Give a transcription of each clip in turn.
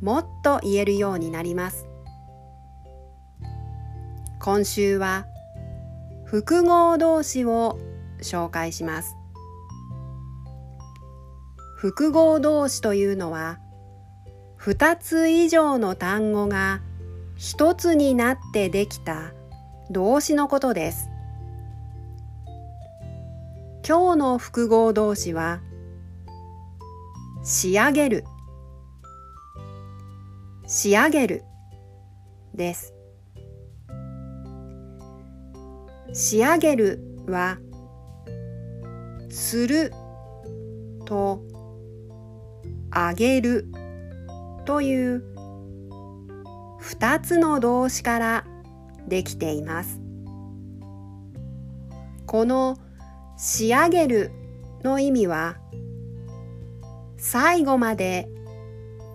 もっと言えるようになります。今週は複合動詞を紹介します。複合動詞というのは2つ以上の単語が一つになってできた動詞のことです。今日の複合動詞は仕上げる。仕上げる。です。仕上げるはするとあげるという二つの動詞からできています。この仕上げるの意味は最後まで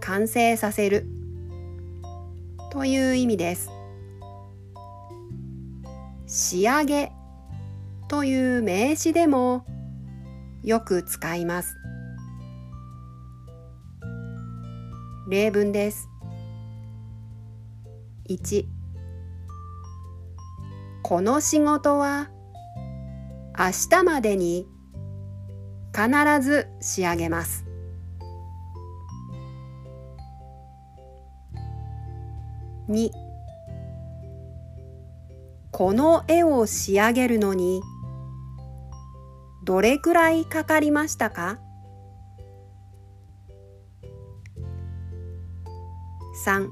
完成させる。という意味です。仕上げという名詞でもよく使います。例文です。1この仕事は明日までに必ず仕上げます。2この絵を仕上げるのにどれくらいかかりましたか？3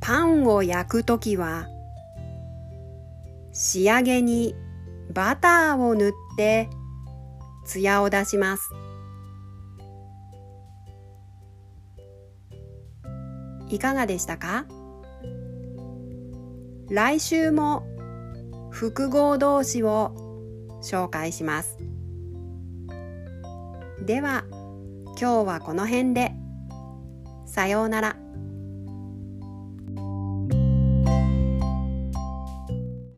パンを焼くときは仕上げにバターを塗ってツヤを出します。いかがでしたか？来週も複合動詞を紹介します。では今日はこの辺で。さようなら。